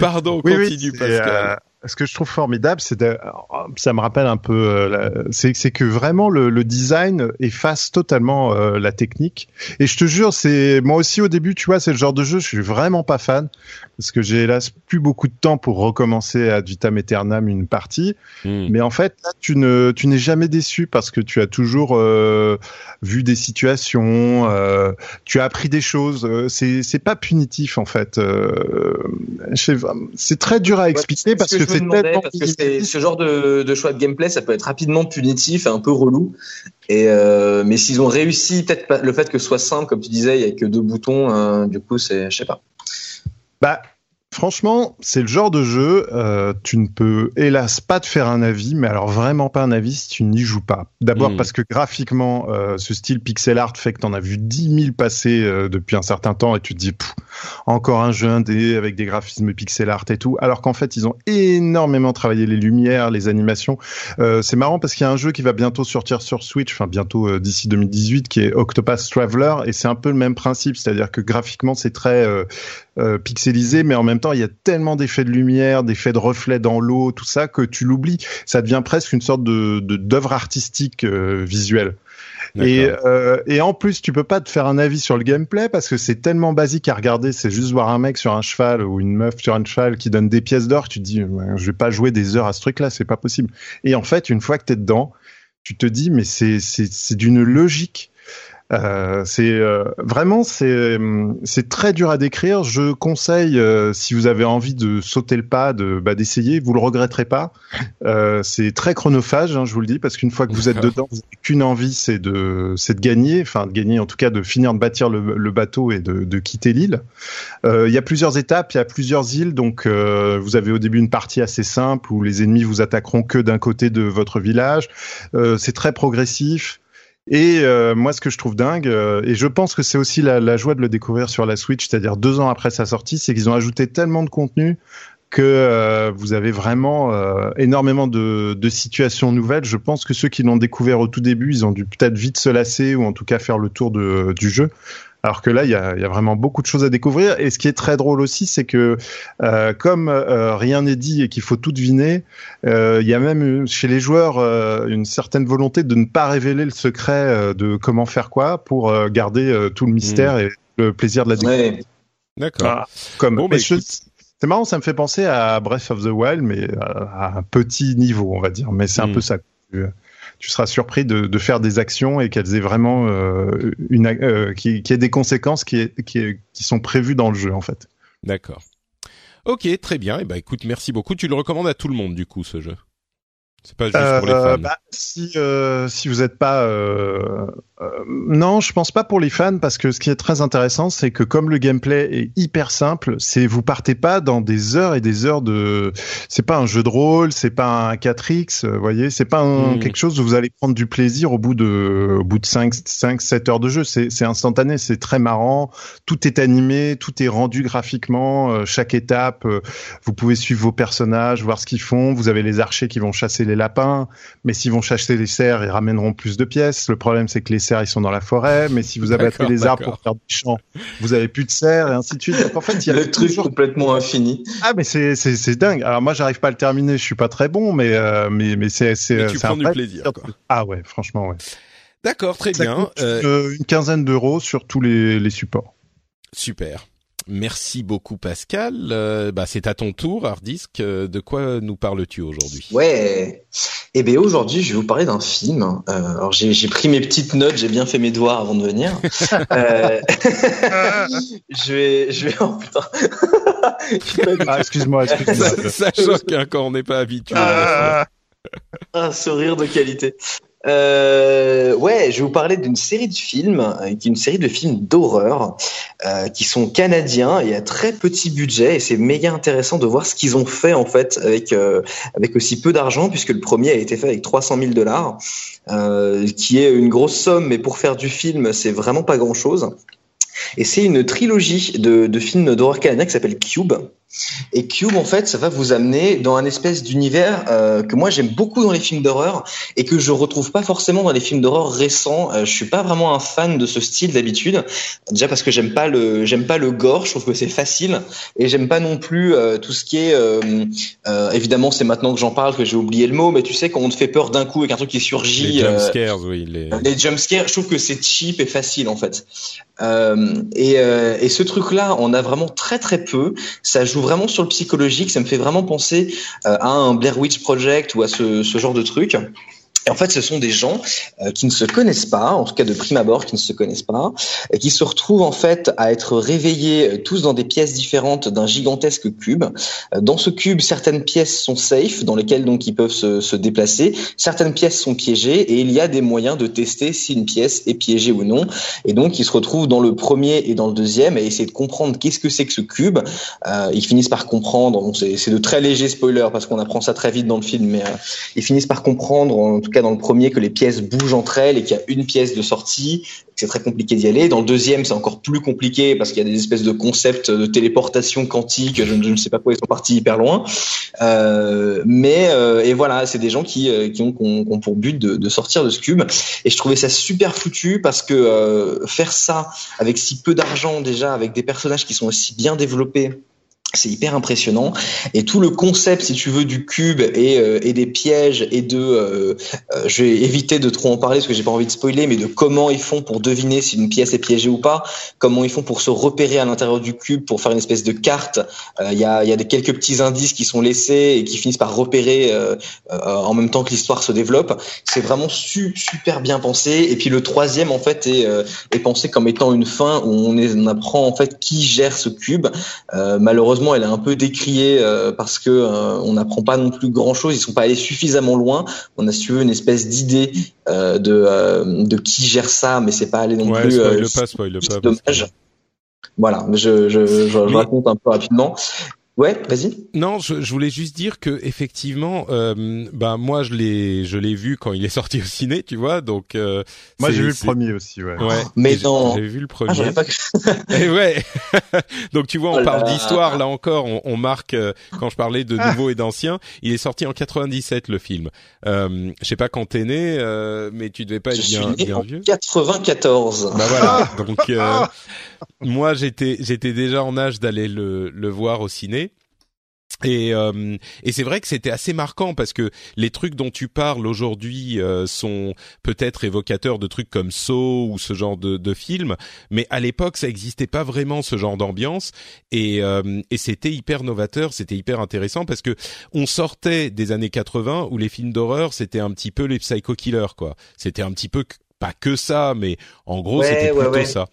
Pardon, Oui, continue Pascal. Ce que je trouve formidable, c'est de, ça me rappelle un peu, euh, c'est que vraiment le, le design efface totalement euh, la technique. Et je te jure, c'est moi aussi au début, tu vois, c'est le genre de jeu, je suis vraiment pas fan parce que j'ai hélas plus beaucoup de temps pour recommencer à vitam aeternam une partie. Hmm. Mais en fait, là, tu ne, tu n'es jamais déçu parce que tu as toujours euh, vu des situations, euh, tu as appris des choses. C'est, c'est pas punitif en fait. Euh, c'est très dur à expliquer Ouais, parce ce que, je me c'est demandais, tellement parce que c'est ce genre de, de choix de gameplay, ça peut être rapidement punitif et un peu relou. Et euh, mais s'ils ont réussi, peut-être le fait que ce soit simple, comme tu disais, il y a que deux boutons, euh, du coup, c'est, je sais pas. Bah, franchement, c'est le genre de jeu, euh, tu ne peux hélas pas te faire un avis, mais alors vraiment pas un avis si tu n'y joues pas. D'abord Mm. parce que graphiquement, euh, ce style pixel art fait que t'en as vu 10 000 passer euh, depuis un certain temps et tu te dis, Pff, encore un jeu indé avec des graphismes pixel art et tout, alors qu'en fait, ils ont énormément travaillé les lumières, les animations. Euh, c'est marrant parce qu'il y a un jeu qui va bientôt sortir sur Switch, enfin bientôt euh, d'ici 2018, qui est Octopath Traveler, et c'est un peu le même principe, c'est-à-dire que graphiquement, c'est très... euh, pixelisé, mais en même temps, il y a tellement d'effets de lumière, d'effets de reflets dans l'eau, tout ça, que tu l'oublies. Ça devient presque une sorte de d'œuvre artistique visuelle. Et, euh, et en plus, tu peux pas te faire un avis sur le gameplay parce que c'est tellement basique à regarder. C'est juste voir un mec sur un cheval ou une meuf sur un cheval qui donne des pièces d'or. Tu te dis, je vais pas jouer des heures à ce truc-là, c'est pas possible. Et en fait, une fois que t'es dedans, tu te dis, mais c'est c'est c'est d'une logique. Euh, c'est euh, vraiment c'est c'est très dur à décrire. Je conseille euh, si vous avez envie de sauter le pas, de bah, d'essayer, vous le regretterez pas. Euh, c'est très chronophage, hein, je vous le dis, parce qu'une fois que vous êtes dedans, vous n'avez qu'une envie, c'est de c'est de gagner, enfin de gagner en tout cas de finir de bâtir le, le bateau et de, de quitter l'île. Euh, Il y a plusieurs étapes, il y a plusieurs îles, donc euh, vous avez au début une partie assez simple où les ennemis vous attaqueront que d'un côté de votre village. Euh, c'est très progressif. Et euh, moi, ce que je trouve dingue, euh, et je pense que c'est aussi la, joie de le découvrir sur la Switch, c'est-à-dire deux ans après sa sortie, c'est qu'ils ont ajouté tellement de contenu que euh, vous avez vraiment énormément de, situations nouvelles. Je pense que ceux qui l'ont découvert au tout début, ils ont dû peut-être vite se lasser ou en tout cas faire le tour du jeu. Alors que là, il y a, il y a vraiment beaucoup de choses à découvrir. Et ce qui est très drôle aussi, c'est que euh, comme euh, rien n'est dit et qu'il faut tout deviner, euh, il y a même chez les joueurs euh, une certaine volonté de ne pas révéler le secret euh, de comment faire quoi pour euh, garder euh, tout le mystère et le plaisir de la découverte. Ouais. D'accord. Voilà. Comme Bon, bah, c'est marrant, ça me fait penser à Breath of the Wild, mais à un petit niveau, on va dire. Mais c'est un Mm. peu ça. Tu, seras surpris de, faire des actions et qu'elles aient vraiment euh, une euh, qui, aient des conséquences qui, sont prévues dans le jeu en fait. D'accord. Ok, très bien. Et bah écoute, merci beaucoup. Tu le recommandes à tout le monde du coup ce jeu? C'est pas juste pour les Euh, fans. bah, si euh, si vous n'êtes pas euh, non, je pense pas pour les fans parce que ce qui est très intéressant, c'est que comme le gameplay est hyper simple, c'est vous partez pas dans des heures et des heures de. C'est pas un jeu de rôle, c'est pas un 4x, euh, vous voyez, c'est pas un, Mm. quelque chose où vous allez prendre du plaisir au bout de au bout de 5 5 7 heures de jeu. C'est instantané, c'est très marrant. Tout est animé, tout est rendu graphiquement. chaque étape, vous pouvez suivre vos personnages, voir ce qu'ils font. Vous avez les archers qui vont chasser les lapins, mais s'ils vont chasser les cerfs, ils ramèneront plus de pièces. Le problème, c'est que les cerfs, ils sont dans la forêt, mais si vous abattez les arbres pour faire des champs, vous avez plus de cerfs et ainsi de suite. Donc, en fait, il y a le truc complètement infini. Ah, mais c'est c'est dingue. Alors moi, j'arrive pas à le terminer, je suis pas très bon, mais euh, mais mais c'est c'est tu prends du plaisir. Quoi. Ah ouais, franchement ouais. D'accord, très bien. Euh... une quinzaine d'euros sur tous les les supports. Super. Merci beaucoup Pascal. Euh, bah, c'est à ton tour, Hardisk. Euh, de quoi nous parles-tu aujourd'hui? Ouais. Eh bien aujourd'hui, je vais vous parler d'un film. Euh, alors j'ai pris mes petites notes, j'ai bien fait mes devoirs avant de venir. euh... je vais, je vais. Oh putain. ah, excuse-moi, excuse-moi. Ça, ça choque hein, quand on n'est pas habitué. Ah, un sourire de qualité. Euh, ouais, je vais vous parler d'une série de films, euh, une série de films d'horreur, euh, qui sont canadiens et à très petit budget. Et c'est méga intéressant de voir ce qu'ils ont fait en fait avec euh, avec aussi peu d'argent, puisque le premier a été fait avec 300 000 dollars, euh, qui est une grosse somme, mais pour faire du film, c'est vraiment pas grand chose. Et c'est une trilogie de, de films d'horreur canadiens qui s'appelle Cube. Et Cube, en fait, ça va vous amener dans un espèce d'univers euh, que moi j'aime beaucoup dans les films d'horreur et que je retrouve pas forcément dans les films d'horreur récents. Euh, je suis pas vraiment un fan de ce style d'habitude. Déjà parce que j'aime pas le j'aime pas le gore. Je trouve que c'est facile et j'aime pas non plus euh, tout ce qui est. Euh, évidemment, c'est maintenant que j'en parle que j'ai oublié le mot, mais tu sais quand on te fait peur d'un coup avec un truc qui surgit. Les jumpscares, oui. Les... les jumpscares, je trouve que c'est cheap et facile en fait. Et, et ce truc-là, on a vraiment très très peu. Ça joue vraiment sur le psychologique. Ça me fait vraiment penser euh, à un Blair Witch Project ou à ce, ce genre de truc. Et en fait, ce sont des gens euh, qui ne se connaissent pas, en tout cas de prime abord, qui ne se connaissent pas, et qui se retrouvent en fait à être réveillés euh, tous dans des pièces différentes d'un gigantesque cube. Euh, dans ce cube, certaines pièces sont safe, dans lesquelles donc ils peuvent se, se, déplacer. Certaines pièces sont piégées, et il y a des moyens de tester si une pièce est piégée ou non. Et donc, ils se retrouvent dans le premier et dans le deuxième, et essayer de comprendre qu'est-ce que c'est que ce cube. Euh, ils finissent par comprendre. Bon, c'est de très légers spoilers parce qu'on apprend ça très vite dans le film, mais euh, ils finissent par comprendre, en tout cas dans le premier que les pièces bougent entre elles et qu'il y a une pièce de sortie, c'est très compliqué d'y aller. Dans le deuxième, c'est encore plus compliqué parce qu'il y a des espèces de concepts de téléportation quantique. Je, ne sais pas quoi, ils sont partis hyper loin. Euh, mais euh, et voilà, c'est des gens qui, euh, ont, pour but de, sortir de ce cube. Et je trouvais ça super foutu parce que faire ça avec si peu d'argent déjà, avec des personnages qui sont aussi bien développés c'est hyper impressionnant. Et tout le concept si tu veux du cube et, euh, et des pièges et de euh, euh, je vais éviter de trop en parler parce que j'ai pas envie de spoiler mais de comment ils font pour deviner si une pièce est piégée ou pas comment ils font pour se repérer à l'intérieur du cube pour faire une espèce de carte. Il y a y a des quelques petits indices qui sont laissés et qui finissent par repérer en même temps que l'histoire se développe. C'est vraiment su, super bien pensé. Et puis le troisième en fait est, est pensé comme étant une fin où on, est, on apprend en fait qui gère ce cube. Malheureusement elle est un peu décriée euh, parce que euh, on n'apprend pas non plus grand chose. Ils sont pas allés suffisamment loin. On a su une espèce d'idée euh, de de qui gère ça, mais c'est pas allé non ouais, plus. Spoil pas, spoil pas. Dommage. Voilà, je, je, je, je raconte un peu rapidement. Ouais, vas-y. Non, je, je, voulais juste dire que effectivement, euh, bah moi je l'ai, je l'ai vu quand il est sorti au ciné, tu vois. Donc euh, moi j'ai vu le premier aussi, ouais. ouais mais non, j'ai vu le premier. Ah, pas... Et ouais. donc tu vois, on oh parle d'histoire là encore. On, on marque euh, quand je parlais de nouveau et d'ancien. Il est sorti en 97 le film. Euh, je sais pas quand t'es né, euh, mais tu devais pas être je bien, suis né bien en vieux. 94. Bah voilà. donc euh, moi j'étais, j'étais déjà en âge d'aller le, le voir au ciné. Et, euh, et c'est vrai que c'était assez marquant parce que les trucs dont tu parles aujourd'hui euh, sont peut-être évocateurs de trucs comme Saw ou ce genre de, de films, mais à l'époque ça existait pas vraiment ce genre d'ambiance et, euh, et c'était hyper novateur, c'était hyper intéressant parce que on sortait des années 80 où les films d'horreur c'était un petit peu les psycho killers quoi, c'était un petit peu pas que ça, mais en gros Ouais, c'était ouais, plutôt ouais. ça.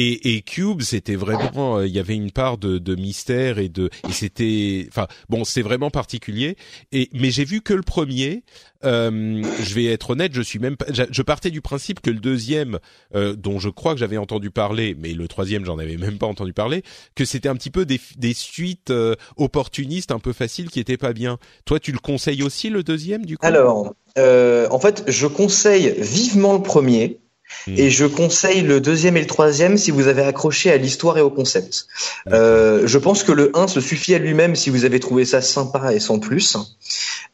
Et, et Cube, c'était vraiment, euh, il y avait une part de, de mystère et de, et c'était, enfin, bon, c'est vraiment particulier. Et mais j'ai vu que le premier. Euh, je vais être honnête, je suis même, je partais du principe que le deuxième, euh, dont je crois que j'avais entendu parler, mais le troisième, j'en avais même pas entendu parler, que c'était un petit peu des, des suites euh, opportunistes, un peu faciles, qui étaient pas bien. Toi, tu le conseilles aussi le deuxième, du coup? Alors, euh, en fait, je conseille vivement le premier. Hmm. Et je conseille le deuxième et le troisième si vous avez accroché à l'histoire et au concept. Euh, je pense que le 1 se suffit à lui-même si vous avez trouvé ça sympa et sans plus.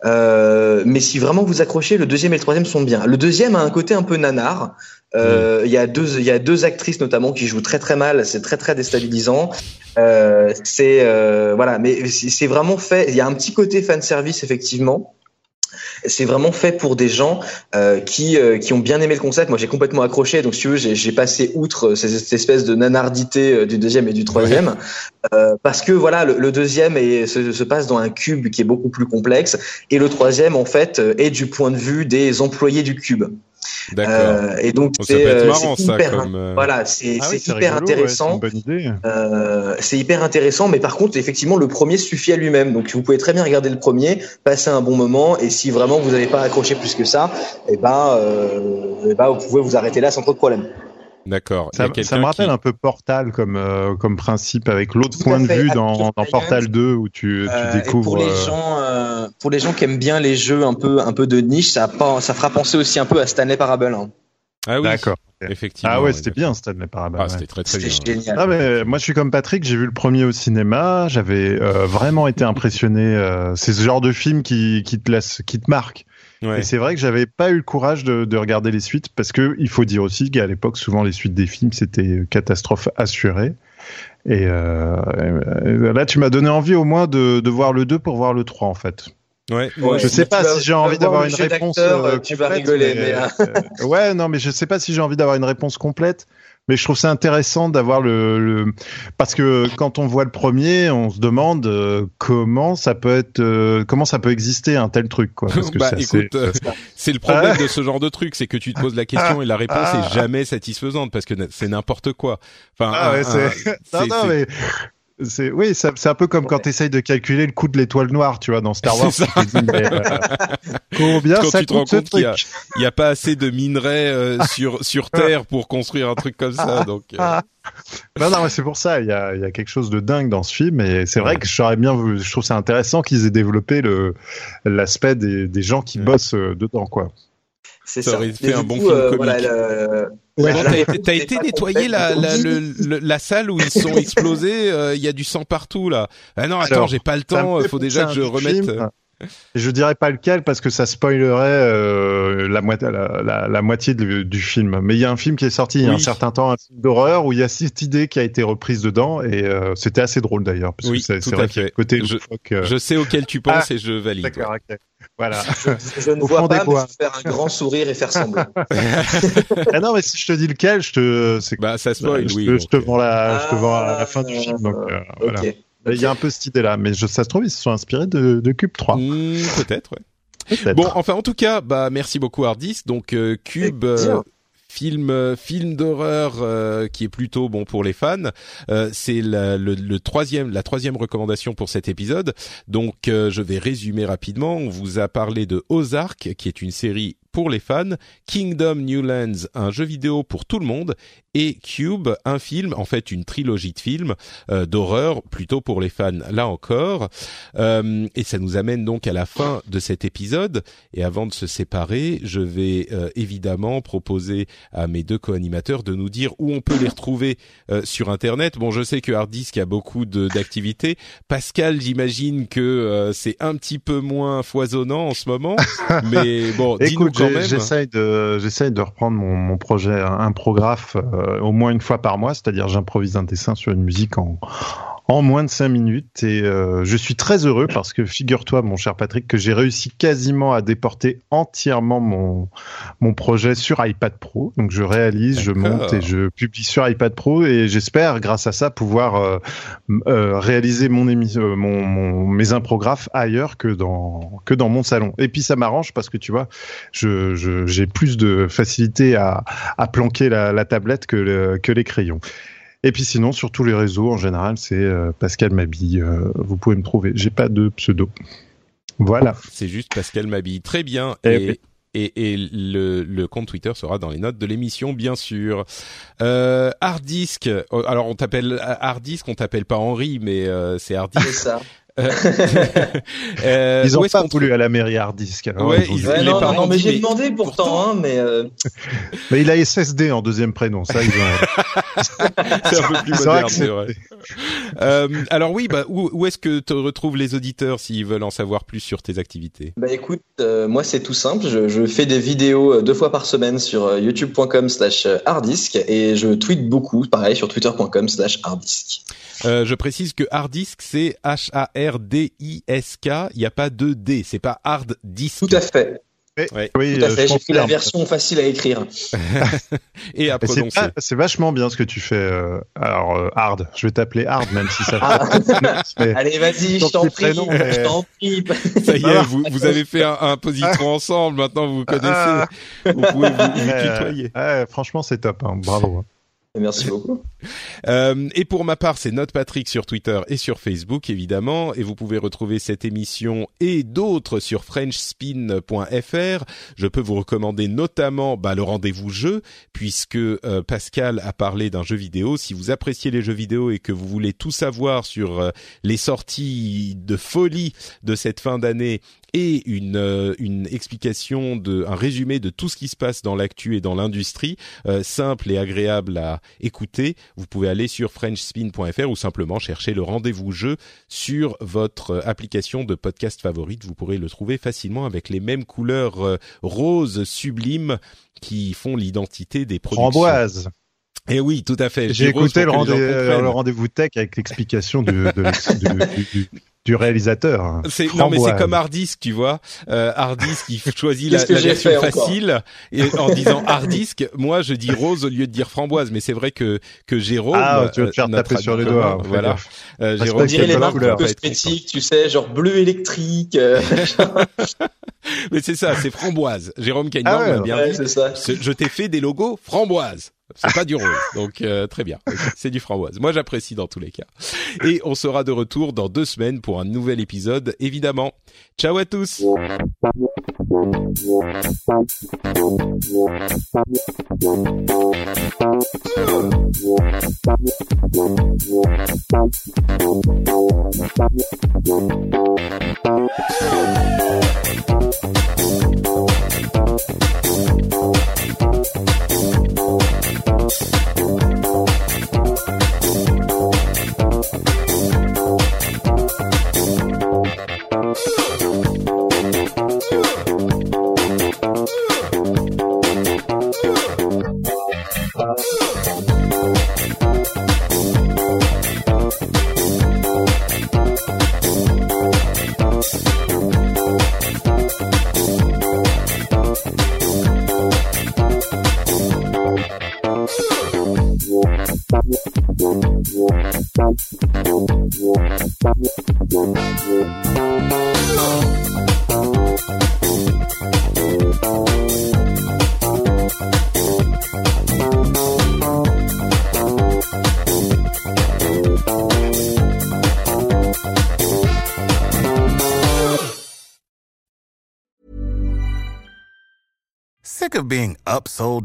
Euh, mais si vraiment vous accrochez, le deuxième et le troisième sont bien. Le deuxième a un côté un peu nanar. Euh, il y a deux, il y a deux actrices notamment qui jouent très très mal. C'est très très déstabilisant. Euh, c'est euh, voilà, mais c'est vraiment fait. Il y a un petit côté fan service effectivement. C'est vraiment fait pour des gens euh, qui euh, qui ont bien aimé le concept. Moi, j'ai complètement accroché. Donc, si tu veux, j'ai passé outre ces, espèces de nanardité euh, du deuxième et du troisième, euh, parce que voilà, le, le deuxième est, se, se, passe dans un cube qui est beaucoup plus complexe, et le troisième, en fait, est du point de vue des employés du cube. Euh, et donc c'est hyper, comme, euh, voilà, c'est Ah oui, hyper rigolo, ouais, intéressant. c'est. Euh, hyper intéressant, mais par contre, effectivement, le premier suffit à lui-même. Donc, vous pouvez très bien regarder le premier, passer un bon moment, et si vraiment vous n'avez pas accroché plus que ça, eh ben, euh, eh ben, vous pouvez vous arrêter là sans trop de problème. D'accord. Ça, a ça me rappelle qui- un peu Portal comme euh, comme principe avec l'autre point de vue dans, Portal 2 où tu, tu Euh, et découvres. pour les euh, gens, euh, pour les gens qui aiment bien les jeux un peu, un peu de niche, ça, fera penser aussi un peu à Stanley Parable. Hein. Ah oui. D'accord. Effectivement. Ah ouais, c'était bien Stanley Parable. Ah, ouais. c'était très très bien. génial. Ah mais moi je suis comme Patrick, j'ai vu le premier au cinéma, j'avais euh, vraiment été impressionné. Euh, c'est ce genre de film qui, qui te laisse, qui te marque. Ouais. Et c'est vrai que j'avais pas eu le courage de, de regarder les suites parce que il faut dire aussi qu'à l'époque souvent les suites des films c'était catastrophe assurée. Et euh, euh, là tu m'as donné envie au moins de, de voir le 2 pour voir le 3 en fait. Ouais. Ouais. Je sais pas vas- si j'ai vas envie voir d'avoir une réponse. d'acteur, euh, tu vas complète, rigoler, mais, mais, euh, ouais, non, mais je sais pas si j'ai envie d'avoir une réponse complète. Mais je trouve ça intéressant d'avoir le, le parce que quand on voit le premier, on se demande euh, comment ça peut être, euh, comment ça peut exister un tel truc quoi. Parce que bah écoute, euh, c'est le problème de ce genre de truc, c'est que tu te poses la question et la réponse Ah. est jamais satisfaisante parce que c'est n'importe quoi. Enfin, Ah ouais, c'est non, non, mais c'est oui, c'est un peu comme quand tu essayes de calculer le coût de l'étoile noire, tu vois, dans Star Wars. Ça. tu te dis, mais, euh, combien Quand ça tu te rends coûte ce compte qu'il y a- truc il y a pas assez de minerais euh, sur sur Terre pour construire un truc comme ça, donc. euh, Ah. Non, non, mais c'est pour ça. Il y a, il y a quelque chose de dingue dans ce film, et c'est vrai que j'aurais bien voulu. Je trouve ça intéressant qu'ils aient développé le l'aspect des, des gens qui Ouais. bossent euh, dedans, quoi. C'est Ça ça. aurait fait un bon coup, film euh, comique. voilà, le- Bon, voilà, t'as été, nettoyer la, complète, la, donc- le- le- la salle où ils sont explosés. euh, Il y a du sang partout là. Ah non, attends, j'ai pas le temps. Il faut déjà que je remette. film. Je dirais pas lequel parce que ça spoilerait euh, la, moitié, la, la- la moitié de- du film. Mais il y a un film qui est sorti il y a un certain temps, un film d'horreur où il y a cette idée qui a été reprise dedans et euh, c'était assez drôle d'ailleurs parce Oui, que c'est vrai qu'il côté Je- euh, sais auquel tu penses et je valide. D'accord. Voilà. Je ne Au vois pas, mais je faire un grand sourire et faire semblant. ah non, mais si je te dis lequel, je te, c'est Bah ça spoil, je, oui. te, donc, je te vends la, je te vends à la Ah, fin du film. Donc, euh, voilà. Ok. Mais Il y a un peu cette idée-là, mais je, ça se trouve, ils se sont inspirés de, de Cube 3. hmm, Peut-être, ouais. peut-être. Bon, enfin, en tout cas, bah merci beaucoup Hardis. Donc euh, Cube. Euh, Film, euh, film d'horreur euh, qui est plutôt bon pour les fans. Euh, c'est la, le, troisième, la troisième recommandation pour cet épisode. Donc, je vais résumer rapidement. On vous a parlé de Ozark, qui est une série pour les fans, Kingdom New Lands, un jeu vidéo pour tout le monde, et Cube, un film, en fait une trilogie de films euh, d'horreur, plutôt pour les fans, là encore. Euh, et ça nous amène donc à la fin de cet épisode. Et avant de se séparer, je vais euh, évidemment proposer à mes deux co-animateurs de nous dire où on peut les retrouver euh, sur Internet. Bon, je sais que Harddisk a beaucoup de- d'activités. Pascal, j'imagine que euh, c'est un petit peu moins foisonnant en ce moment, mais bon, dis-nous quand même. j'essaye de, de reprendre mon, mon projet imprographe euh, au moins une fois par mois, c'est-à-dire j'improvise un dessin sur une musique en, en moins de cinq minutes et euh, je suis très heureux parce que figure-toi, mon cher Patrick, que j'ai réussi quasiment à déporter entièrement mon, mon projet sur iPad Pro. Donc je réalise, je monte et je publie sur iPad Pro et j'espère, grâce à ça, pouvoir euh, euh, réaliser mon émission, euh, mon, mon, mes imprographes ailleurs que dans que dans mon salon. Et puis ça m'arrange parce que tu vois, je je- j'ai plus de facilité à, à planquer la, la tablette que, le- que les crayons. Et puis sinon, sur tous les réseaux, en général, c'est euh, Pascal Mabille. euh, vous pouvez me trouver. J'ai pas de pseudo. Voilà. C'est juste Pascal m'habille très bien Eh et et, et le, le compte Twitter sera dans les notes de l'émission, bien sûr. Euh, Harddisk, euh, alors on t'appelle Harddisk, on t'appelle pas Henri, mais euh, c'est C'est Harddisk. ça. Euh, ils ont pas voulu à la mairie hard disk. Hein, ouais, ils, ouais, non, non, mais j'ai demandé pourtant, hein, mais. Euh... mais il a SSD en deuxième prénom, ça ils ont. c'est un peu plus moderne, c'est vrai. euh, alors oui, bah où, où est-ce que te retrouvent les auditeurs s'ils veulent en savoir plus sur tes activités? Bah écoute, euh, moi c'est tout simple, je, je, fais des vidéos euh, deux fois par semaine sur youtube.com/slash harddisk et je tweete beaucoup, pareil sur twitter.com/slash harddisk. Euh, je précise que hard disk c'est H A R D I S K. Il n'y a pas de D. C'est pas hard disk. Tout à fait. Oui, tout à fait. J'ai pris la version facile à écrire. et à prononcer. C'est vachement bien ce que tu fais. Euh, alors euh, hard, je vais t'appeler hard même si ça. Ah. Allez, vas-y, je t'en prie, je t'en prie. Ça y est, vous, vous avez fait un, un positron ensemble. Maintenant, vous vous connaissez. Ah. Vous pouvez vous, tutoyer. franchement, c'est top. Hein. Bravo. Merci beaucoup. Euh, et pour ma part, c'est Note Patrick sur Twitter et sur Facebook évidemment, et vous pouvez retrouver cette émission et d'autres sur FrenchSpin.fr. Je peux vous recommander notamment bah, le rendez-vous jeu, puisque euh, Pascal a parlé d'un jeu vidéo. Si vous appréciez les jeux vidéo et que vous voulez tout savoir sur euh, les sorties de folie de cette fin d'année et une, euh, une explication de un résumé de tout ce qui se passe dans l'actu et dans l'industrie euh, simple et agréable à écouter. Vous pouvez aller sur frenchspin.fr ou simplement chercher le rendez-vous jeu sur votre application de podcast favorite. Vous pourrez le trouver facilement avec les mêmes couleurs euh, roses sublimes qui font l'identité des productions. Eh oui, tout à fait. J'ai écouté le, rendez-vous tech avec l'explication du, du, du réalisateur. C'est non mais c'est comme Hardisk, tu vois. Euh, Hardisk, il choisit la, la version facile et en disant Hardisk, moi je dis rose au lieu de dire framboise, mais c'est vrai que que Jérôme. Ah, tu vas te faire euh, taper sur les doigts. Voilà. Euh, Jérôme, on dirait les marques cosmétiques, tu sais, genre bleu électrique. Euh. mais c'est ça, c'est framboise. Jérôme Cagnon ah bien ouais, dit. Ça. Je t'ai fait des logos framboise. C'est pas du rose, donc euh, très bien. C'est du framboise. Moi, j'apprécie dans tous les cas. Et on sera de retour dans deux semaines pour un nouvel épisode, évidemment. Ciao à tous. Peace.